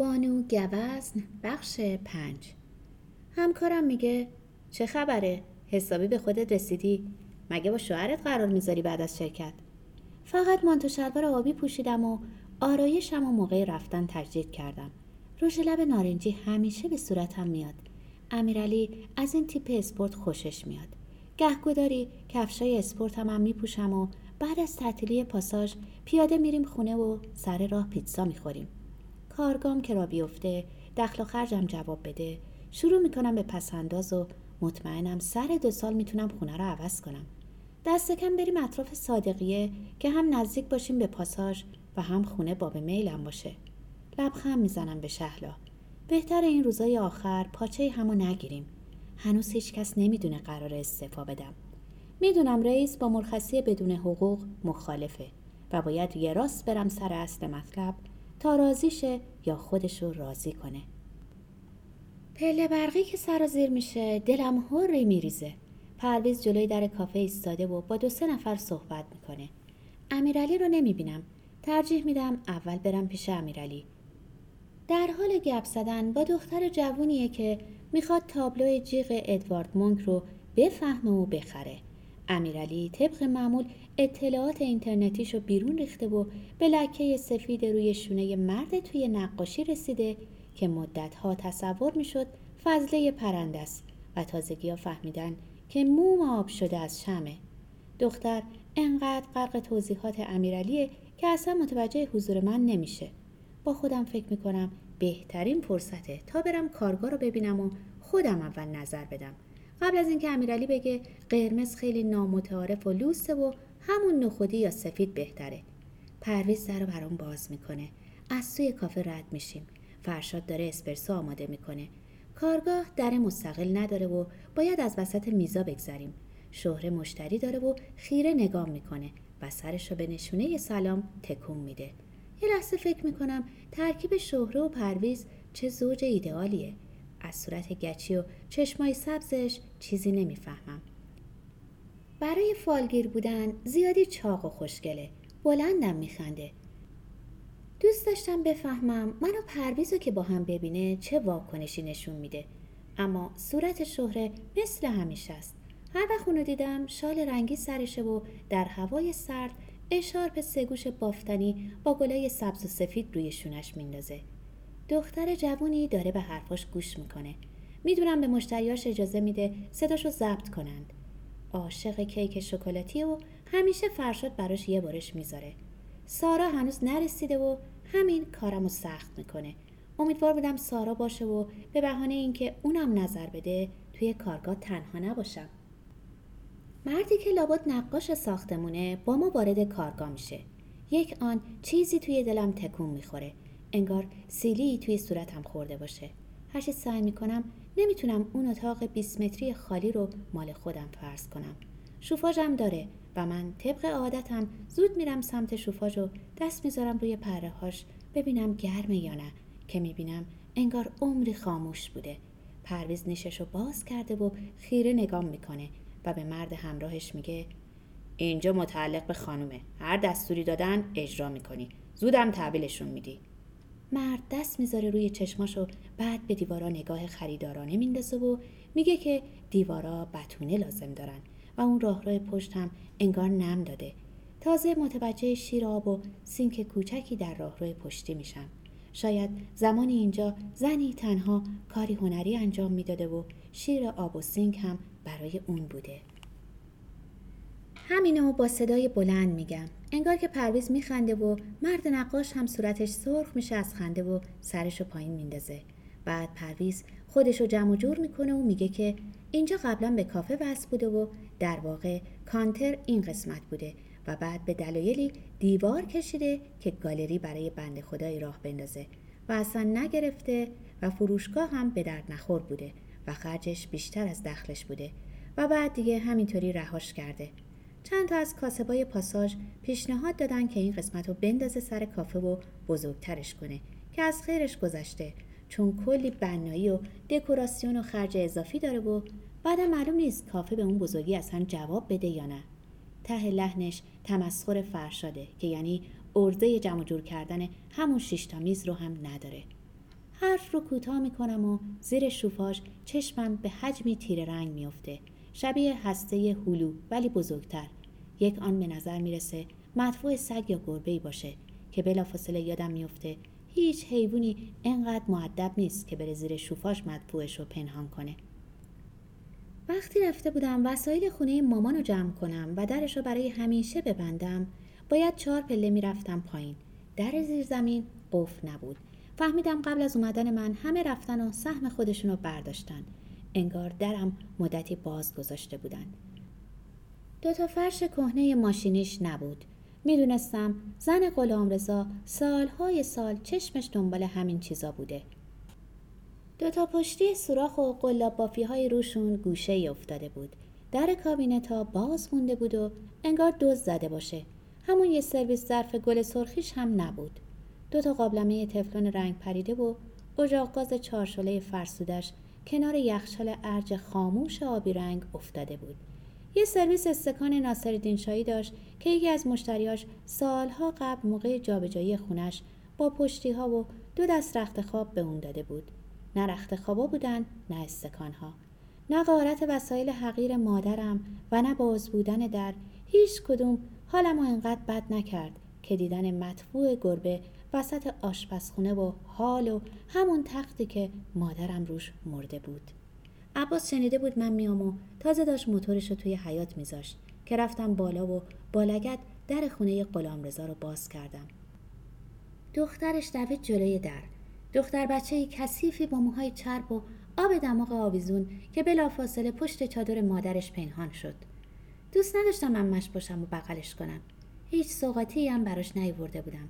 بانو گوزن بخش پنج همکارم میگه چه خبره؟ حسابی به خودت رسیدی؟ مگه با شوهرت قرار می‌ذاری بعد از شرکت؟ فقط مانتو شلوار آبی پوشیدم و آرایشم و موقع رفتن تجدید کردم روش لب نارنجی همیشه به صورتم میاد امیرعلی از این تیپ اسپورت خوشش میاد گهگداری کفشای اسپورتم هم میپوشم و بعد از تعطیلی پاساژ پیاده میریم خونه و سر راه پیتزا می‌خوریم کارگام که را بیفته دخل و خرجم جواب بده. شروع می‌کنم به پسنداز و مطمئنم سر دو سال می‌تونم خونه رو عوض کنم. دست کم بریم اطراف صادقیه که هم نزدیک باشیم به پاساژ و هم خونه باب میلم باشه. لبخند می‌زنم به شهلا. بهتر این روزای آخر پاچه همو نگیریم. هنوز هیچ کس نمی‌دونه قرار استعفا بدم. می‌دونم رئیس با مرخصی بدون حقوق مخالفه و باید یه راست برم سر اصل مطلب تا راضیشه یا خودشو راضی کنه. پله برقی که سرازیر میشه دلم هوری میریزه. پرویز جلوی در کافه ایستاده و با دو سه نفر صحبت می‌کنه. امیرعلی رو نمی‌بینم. ترجیح میدم اول برم پیش امیرعلی. در حال گپ زدن با دختر جوونیه که می‌خواد تابلو جیغ ادوارد مونک رو بفهمه و بخره. امیرعلی طبق معمول اطلاعات اینترنتیشو بیرون ریخته و به لکه سفید روی شونه مرد توی نقاشی رسیده که مدتها تصور می‌شد فضله پرنده است و تازگی ها فهمیدن که موم آب شده از شمه. دختر انقدر غرق توضیحات امیرعلیه که اصلا متوجه حضور من نمیشه. با خودم فکر می‌کنم بهترین فرصته تا برم کارگاه رو ببینم و خودم اول نظر بدم. قبل از اینکه امیرعلی بگه قرمز خیلی نامتعارف و لوسه و همون نخودی یا سفید بهتره. پرویز در رو برام باز می‌کنه. از سوی کافه رد میشیم. فرشاد داره اسپرسو آماده می‌کنه. کارگاه در مستقل نداره و باید از وسط میزا بگذریم. شهره مشتری داره و خیره نگاه می‌کنه و سرش رو به نشونه سلام تکون میده. یه لحظه فکر می‌کنم ترکیب شهره و پرویز چه زوج ایدئالیه از صورت گچی و چشمای سبزش چیزی نمی‌فهمم. برای فالگیر بودن زیادی چاق و خوشگله. بلندم میخنده. دوست داشتم بفهمم منو پرویز که با هم ببینه چه واکنشی نشون میده. اما صورت شهره مثل همیشه است. هر وقت اونو دیدم شال رنگی سرشه و در هوای سرد اشارپ سگوش بافتنی با گلای سبز و سفید روی شونش میندازه. دختر جوونی داره به حرفاش گوش می‌کنه. می‌دونم به مشتریاش اجازه میده صداشو ضبط کنند. عاشق کیک شکلاتی و همیشه فرشاد براش یه بارش می‌ذاره. سارا هنوز نرسیده و همین کارمو سخت می‌کنه. امیدوار بودم سارا باشه و به بهانه اینکه اونم نظر بده توی کارگاه تنها نباشم. مردی که لابد نقاش ساختمونه با ما وارد کارگاه میشه. یک آن چیزی توی دلم تکون می‌خوره. انگار سیلی توی صورتم خورده باشه. هرچی سعی می‌کنم نمی‌تونم اون اتاق 20 متری خالی رو مال خودم فرض کنم. شوفاژم داره و من طبق عادتم زود میرم سمت شوفاژ و دست می‌ذارم روی پره هاش ببینم گرمه یا نه که می‌بینم انگار عمری خاموش بوده. پرویز نیشش رو باز کرده و خیره نگام می‌کنه و به مرد همراهش میگه اینجا متعلق به خانومه. هر دستوری دادن اجرا می‌کنی. زودم تحویلشون میدی. مرد دست می‌ذاره روی چشماش و بعد به دیوارا نگاه خریدارانه میندازه و میگه که دیوارا بتونه لازم دارن و اون راهرو پشت هم انگار نم داده. تازه متوجه شیر آب و سینک کوچکی در راهرو پشتی میشم شاید زمانی اینجا زنی تنها کاری هنری انجام می‌داده و شیر آب و سینک هم برای اون بوده. همینو با صدای بلند میگم. انگار که پرویز میخنده و مرد نقاش هم صورتش سرخ میشه از خنده و سرشو پایین میندازه. بعد پرویز خودشو جمع و جور می‌کنه و میگه که اینجا قبلا به کافه وصل بوده و در واقع کانتر این قسمت بوده و بعد به دلایلی دیوار کشیده که گالری برای بند خدای راه بندازه و اصلا نگرفته و فروشگاه هم به درد نخور بوده و خرجش بیشتر از دخلش بوده و بعد دیگه همینطوری رهاش کرده. چند تا از کاسبای پاساژ پیشنهاد دادن که این قسمت رو بندازه سر کافه و بزرگترش کنه که از خیرش گذشته. چون کلی بنایی و دکوراسیون و خرج اضافی داره و بعدم معلوم نیست کافه به اون بزرگی اصلا جواب بده یا نه. ته لحنش تمسخر فرشاده که یعنی ارزه جمع جور کردن همون شیشتا میز رو هم نداره. حرف رو کوتاه می‌کنم و زیر شوفاژ چشمم به حجمی تیره رنگ میافته. شبیه هسته هلو ولی بزرگتر. یک آن به نظر می‌رسه مدفوع سگ یا گربه باشه که بلافاصله یادم میفته هیچ حیوانی انقدر معدب نیست که بره زیر شوفاش مدفوعش رو پنهان کنه. وقتی رفته بودم وسایل خونه مامان رو جمع کنم و درش رو برای همیشه ببندم باید چهار پله می‌رفتم پایین. در زیر زمین قفل نبود. فهمیدم قبل از اومدن من همه رفتن و سهم خودشون رو برداشتن. انگار درم مدتی باز گذاشته بودن. دو تا فرش کهنه ماشینیش نبود. می‌دونستم زن غلامرضا سالهای سال چشمش دنبال همین چیزا بوده. دو تا پشتی سوراخ و قلاب بافی های روشون گوشه ای افتاده بود. در کابینت ها باز مونده بود و انگار دوز زده باشه. همون یه سرویس ظرف گل سرخیش هم نبود. دو تا قابلمه تفلون رنگ پریده و اجاق گاز چارشله فرسودش کنار یخچال ارج خاموش آبی رنگ افتاده بود. یه سرویس استکان ناصرالدین شاهی داشت که یکی از مشتریاش سالها قبل موقع جابجایی خونش با پشتی ها و دو دست رخت خواب به اون داده بود. نه رخت خوابا بودن نه استکان ها نه غارت وسایل حقیر مادرم و نه باز بودن در. هیچ کدوم حالم و انقدر بد نکرد که دیدن مطبوع گربه وسط آشپزخونه و حال و همون تختی که مادرم روش مرده بود. عباس شنیده بود من میام و تازه داشت موتورش رو توی حیات میذاشت که رفتم بالا و با لگت در خونه غلام رضا رو باز کردم. دخترش دوید جلوی در. دختر بچه کثیفی با موهای چرب و آب دماغ آویزون که بلافاصله پشت چادر مادرش پنهان شد. دوست نداشتم امش باشم و بغلش کنم. هیچ سوقاتی هم براش نیورده بودم.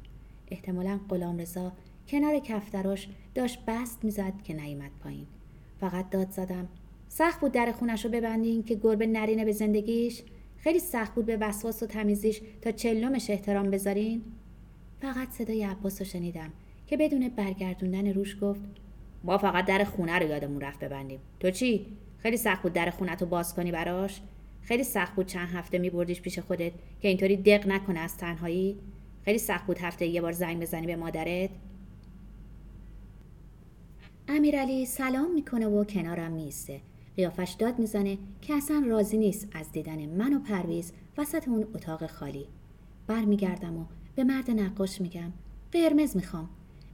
احتمالا غلام رضا کنار کفتراش داشت بست می‌زد که نیومد پایین. فقط داد زدم سخت بود در خونش رو ببندین که گربه نرینه به زندگیش؟ خیلی سخت بود به وسواس و تمیزیش تا چلومش احترام بذارین؟ فقط صدای عباس رو شنیدم که بدون برگردوندن روش گفت ما فقط در خونه رو یادمون رفت ببندیم. تو چی؟ خیلی سخت بود در خونه تو باز کنی براش؟ خیلی سخت بود چند هفته میبردیش پیش خودت که اینطوری دق نکنه از تنهایی؟ خیلی سخت بود هفته یه بار زنگ بزنی به مادرت؟ امیرعلی سلام می‌کنه و کنارم میسته قیافش داد می‌زنه که اصلا راضی نیست از دیدن من و پرویز وسط اون اتاق خالی. برمیگردم و به مرد نقاش میگم قرمز می‌خوام.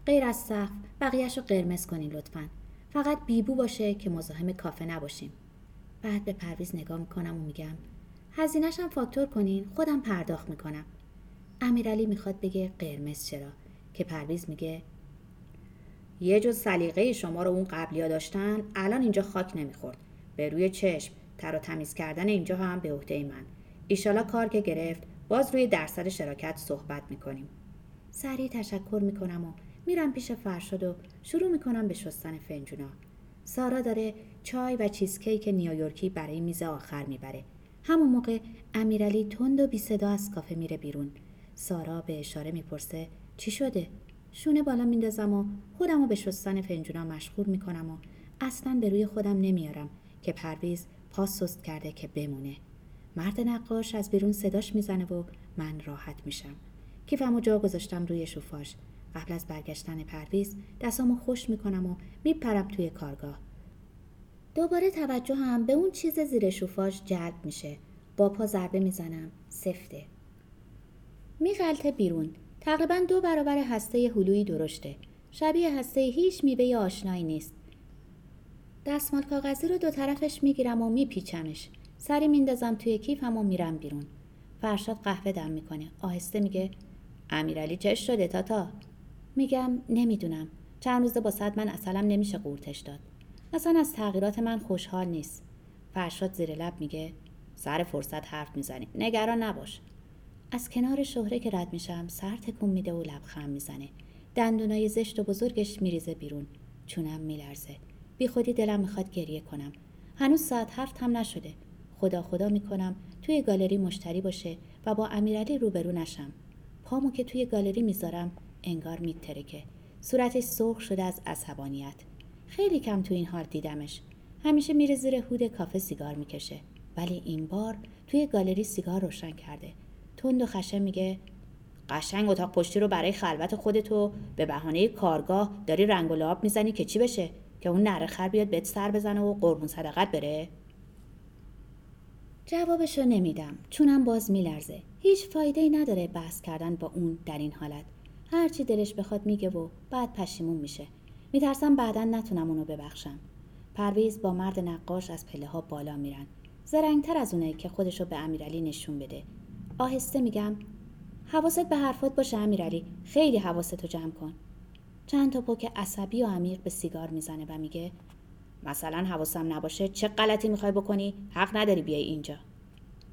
غیر از سقف بقیهش رو قرمز کنین لطفا. فقط بیبو باشه که مزاحم کافه نباشیم. بعد به پرویز نگاه می‌کنم و میگم هزینهش هم فاکتور کنین خودم پرداخت می‌کنم. امیرعلی می‌خواد بگه قرمز چرا که پرویز میگه یه جز سلیقه شما رو اون قبلیا داشتن الان اینجا خاک نمی‌خورد. به روی چشم تر و تمیز کردن اینجا هم به عهده من. ایشالا کار که گرفت باز روی درصد شراکت صحبت می‌کنیم. سریع تشکر می‌کنم و میرم پیش فرشاد و شروع می‌کنم به شستن فنجونا. سارا داره چای و چیزکیک نیویورکی برای میز آخر می‌بره. همون موقع امیرعلی تند و بی صدا از کافه میره بیرون. سارا به اشاره می‌پرسه چی شده؟ شونه بالا میندازم و خودم رو به شستن فنجونا مشغول می‌کنم و اصلا به روی خودم نمیارم که پرویز پاس سست کرده که بمونه. مرد نقاش از بیرون صداش می‌زنه و من راحت میشم. کیفمو جا گذاشتم روی شوفاش. قبل از برگشتن پرویز دستامو خوش می‌کنم و میپرم توی کارگاه. دوباره توجه هم به اون چیز زیر شوفاژ جلب میشه. با پا ضربه می‌زنم. سفته. میغلطه بیرون. تقریبا دو برابر هسته هلویی درشته. شبیه هسته هیچ میوه آشنایی نیست. دستمال کاغذی رو دو طرفش می‌گیرم و میپیچمش. سری میندازم توی کیفم و میرم بیرون. فرشاد قهوه دم می‌کنه. آهسته میگه امیرعلی چش شده تاتا. میگم نمی‌دونم. چند روزه با صد من اصلا نمیشه قورتش داد. اصلا از تغییرات من خوشحال نیست. فرشاد زیر لب میگه سر فرصت حرف می‌زنیم نگران نباش. از کنار شهره که رد میشم سر تکون میده و لبخند می‌زنه. دندونای زشت و بزرگش میریزه بیرون. چونم میلرزه. بی خودی دلم می‌خواد گریه کنم. هنوز ساعت هفت هم نشده. خدا خدا می‌کنم توی گالری مشتری باشه و با امیرعلی روبرو نشم. پامو که توی گالری می‌ذارم انگار میترکه. صورتش سرخ شده از عصبانیت. خیلی کم تو این حال دیدمش. همیشه میره زیر هود کافه سیگار می‌کشه. ولی این بار توی گالری سیگار روشن کرده. تند و خشه میگه. قشنگ اتاق پشتی رو برای خلوت خودتو به بهانه کارگاه داری رنگ و لعاب می‌زنی که چی بشه؟ که اون نره خر بیاد بهت سر بزنه و قربون صدقت بره؟ جوابشو نمیدم. چونم باز میلرزه. هیچ فایده ای نداره بحث کردن با اون در این حالت. هرچی دلش بخواد میگه و بعد پشیمون میشه. میترسم بعدا نتونم اونو ببخشم. پرویز با مرد نقاش از پله ها بالا میرن. زرنگتر از اونه که خودشو به امیرعلی نشون بده. آهسته میگم. حواست به حرفات باشه امیرعلی. خیلی حواستو جمع کن. چند تا پک عصبی و عمیق به سیگار می‌زنه و میگه مثلا حواسم نباشه. چه غلطی می‌خوای بکنی؟ حق نداری بیای اینجا.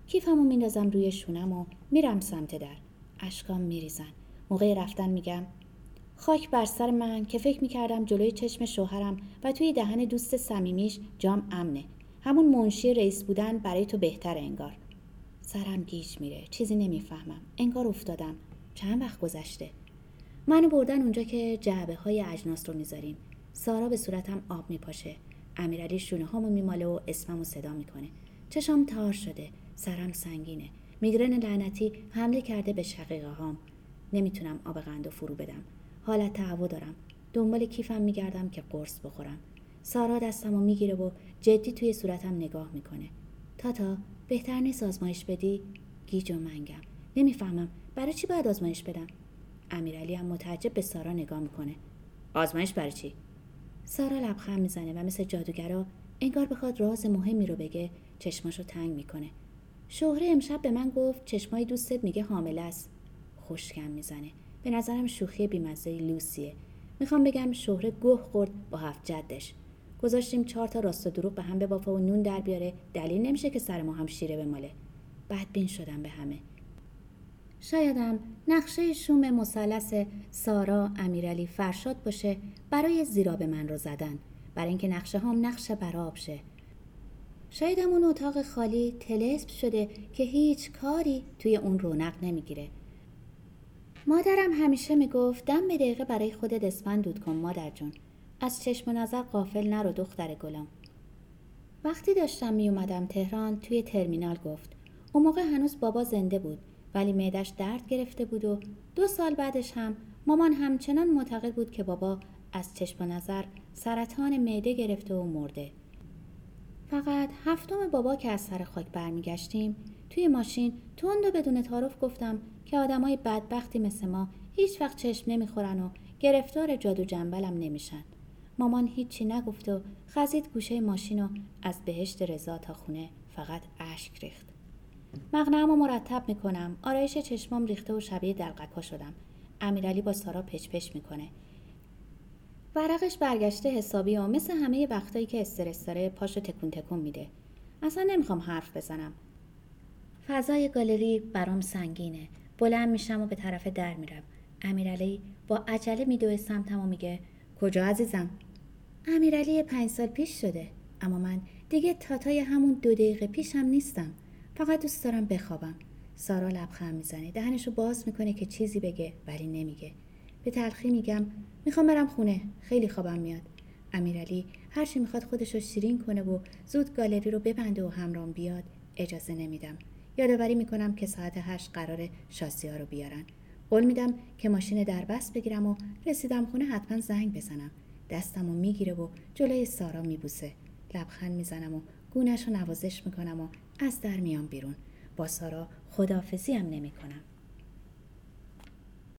کیفمو میندازم روی شونم و میرم سمت در. اشکام میریزن. موقع رفتن میگم خاک بر سر من که فکر می‌کردم جلوی چشم شوهرم و توی دهن دوست صمیمیش جام امنه. همون منشی رئیس بودن برای تو بهتر انگار. سرم گیج میره. چیزی نمی‌فهمم. انگار افتادم. چند وقت گذشته. منو بردن اونجا که جعبه های اجناس رو می‌ذاریم. سارا به صورتم آب میپاشه. امیرعلی شونه هامو میماله و اسممو صدا می‌کنه. چشام تار شده. سرم سنگینه. میگرن لعنتی حمله کرده به شقیقه هام. نمی‌تونم آب قند و فرو بدم. حالت تهوع دارم. دنبال کیفم میگردم که قرص بخورم. سارا دستمو می‌گیره و جدی توی صورتم نگاه می‌کنه. تاتا بهتر نیست آزمایش بدی؟ گیج و منگم. نمی‌فهمم. برای چی باید آزمایش بدم؟ امیرعلی هم متعجب به سارا نگاه می‌کنه. آزمایش برای چی؟ سارا لبخند می‌زنه و مثل جادوگرا انگار بخواد راز مهمی رو بگه چشماشو تنگ می‌کنه. شهره امشب به من گفت چشمای دوستت میگه حامله است. خوشگم می‌زنه. به نظرم شوخی بیمزه لوسیه. می‌خوام بگم شهره گوه خورد با هفت جدش. گذاشتیم چهار تا راست و دروغ به هم ببافه و نون در بیاره. دلیل نمیشه که سر ما هم شیره بماله. بدبین شدم به همه. شایدم نقشه شوم مثلث سارا امیرعلی فرشاد باشه برای زیرا به من رو زدن. برای اینکه نقشه هم نقش براب شه. شایدم اون اتاق خالی تلسپ شده که هیچ کاری توی اون رونق نمی‌گیره. مادرم همیشه می‌گفت دم به دقیقه برای خودت اسفند دود کن مادر جون. از چشم نظر قافل نرو دختر گلم. وقتی داشتم می اومدم تهران توی ترمینال گفت اون موقع هنوز بابا زنده بود ولی معدش درد گرفته بود و دو سال بعدش هم مامان همچنان معتقد بود که بابا از چشم نظر سرطان معده گرفته و مرده. فقط هفتم بابا که از سر خاک برمیگشتیم توی ماشین تند و بدون تعارف گفتم که آدمای بدبختی مثل ما هیچ وقت چشم نمی‌خورن و گرفتار جادو جنبلم نمیشن. مامان هیچی نگفت و خزید گوشه ماشین و از بهشت رضا تا خونه فقط اشک ریخت. مغنم و مرتب می‌کنم. آرایش چشمام ریخته و شبیه دلقکا شدم. امیرعلی با سارا پچ پچ می‌کنه. ورقش برگشته حسابی و مثل همه وقتایی که استرس داره پاشو تکون تکون میده. اصلا نمی‌خوام حرف بزنم. فضای گالری برام سنگینه. بلند میشم و به طرف در میرم. امیرعلی با عجله میدوه سمتم و میگه کجا عزیزم؟ امیرعلی پنج سال پیش شده. اما من دیگه تاتای همون دو دقیقه پیشم نیستم. فقط دوست دارم بخوابم. سارا لبخند می‌زنه. دهنشو باز می‌کنه که چیزی بگه ولی نمیگه. به تلخی میگم می‌خوام برم خونه. خیلی خوابم میاد. امیرعلی هرچی می‌خواد خودشو شیرین کنه و زود گالری رو ببنده و همرام بیاد اجازه نمیدم. یادآوری می‌کنم که ساعت هشت قرار شاسی ها رو بیارن. قول میدم که ماشین دربست بگیرم و رسیدم خونه حتما زنگ بزنم. دستم و می‌گیره و جلوی سارا میبوسه. لبخند می‌زنم و گونش رو نوازش می‌کنم و از در میام بیرون. با سارا خدافزی هم نمی‌کنم.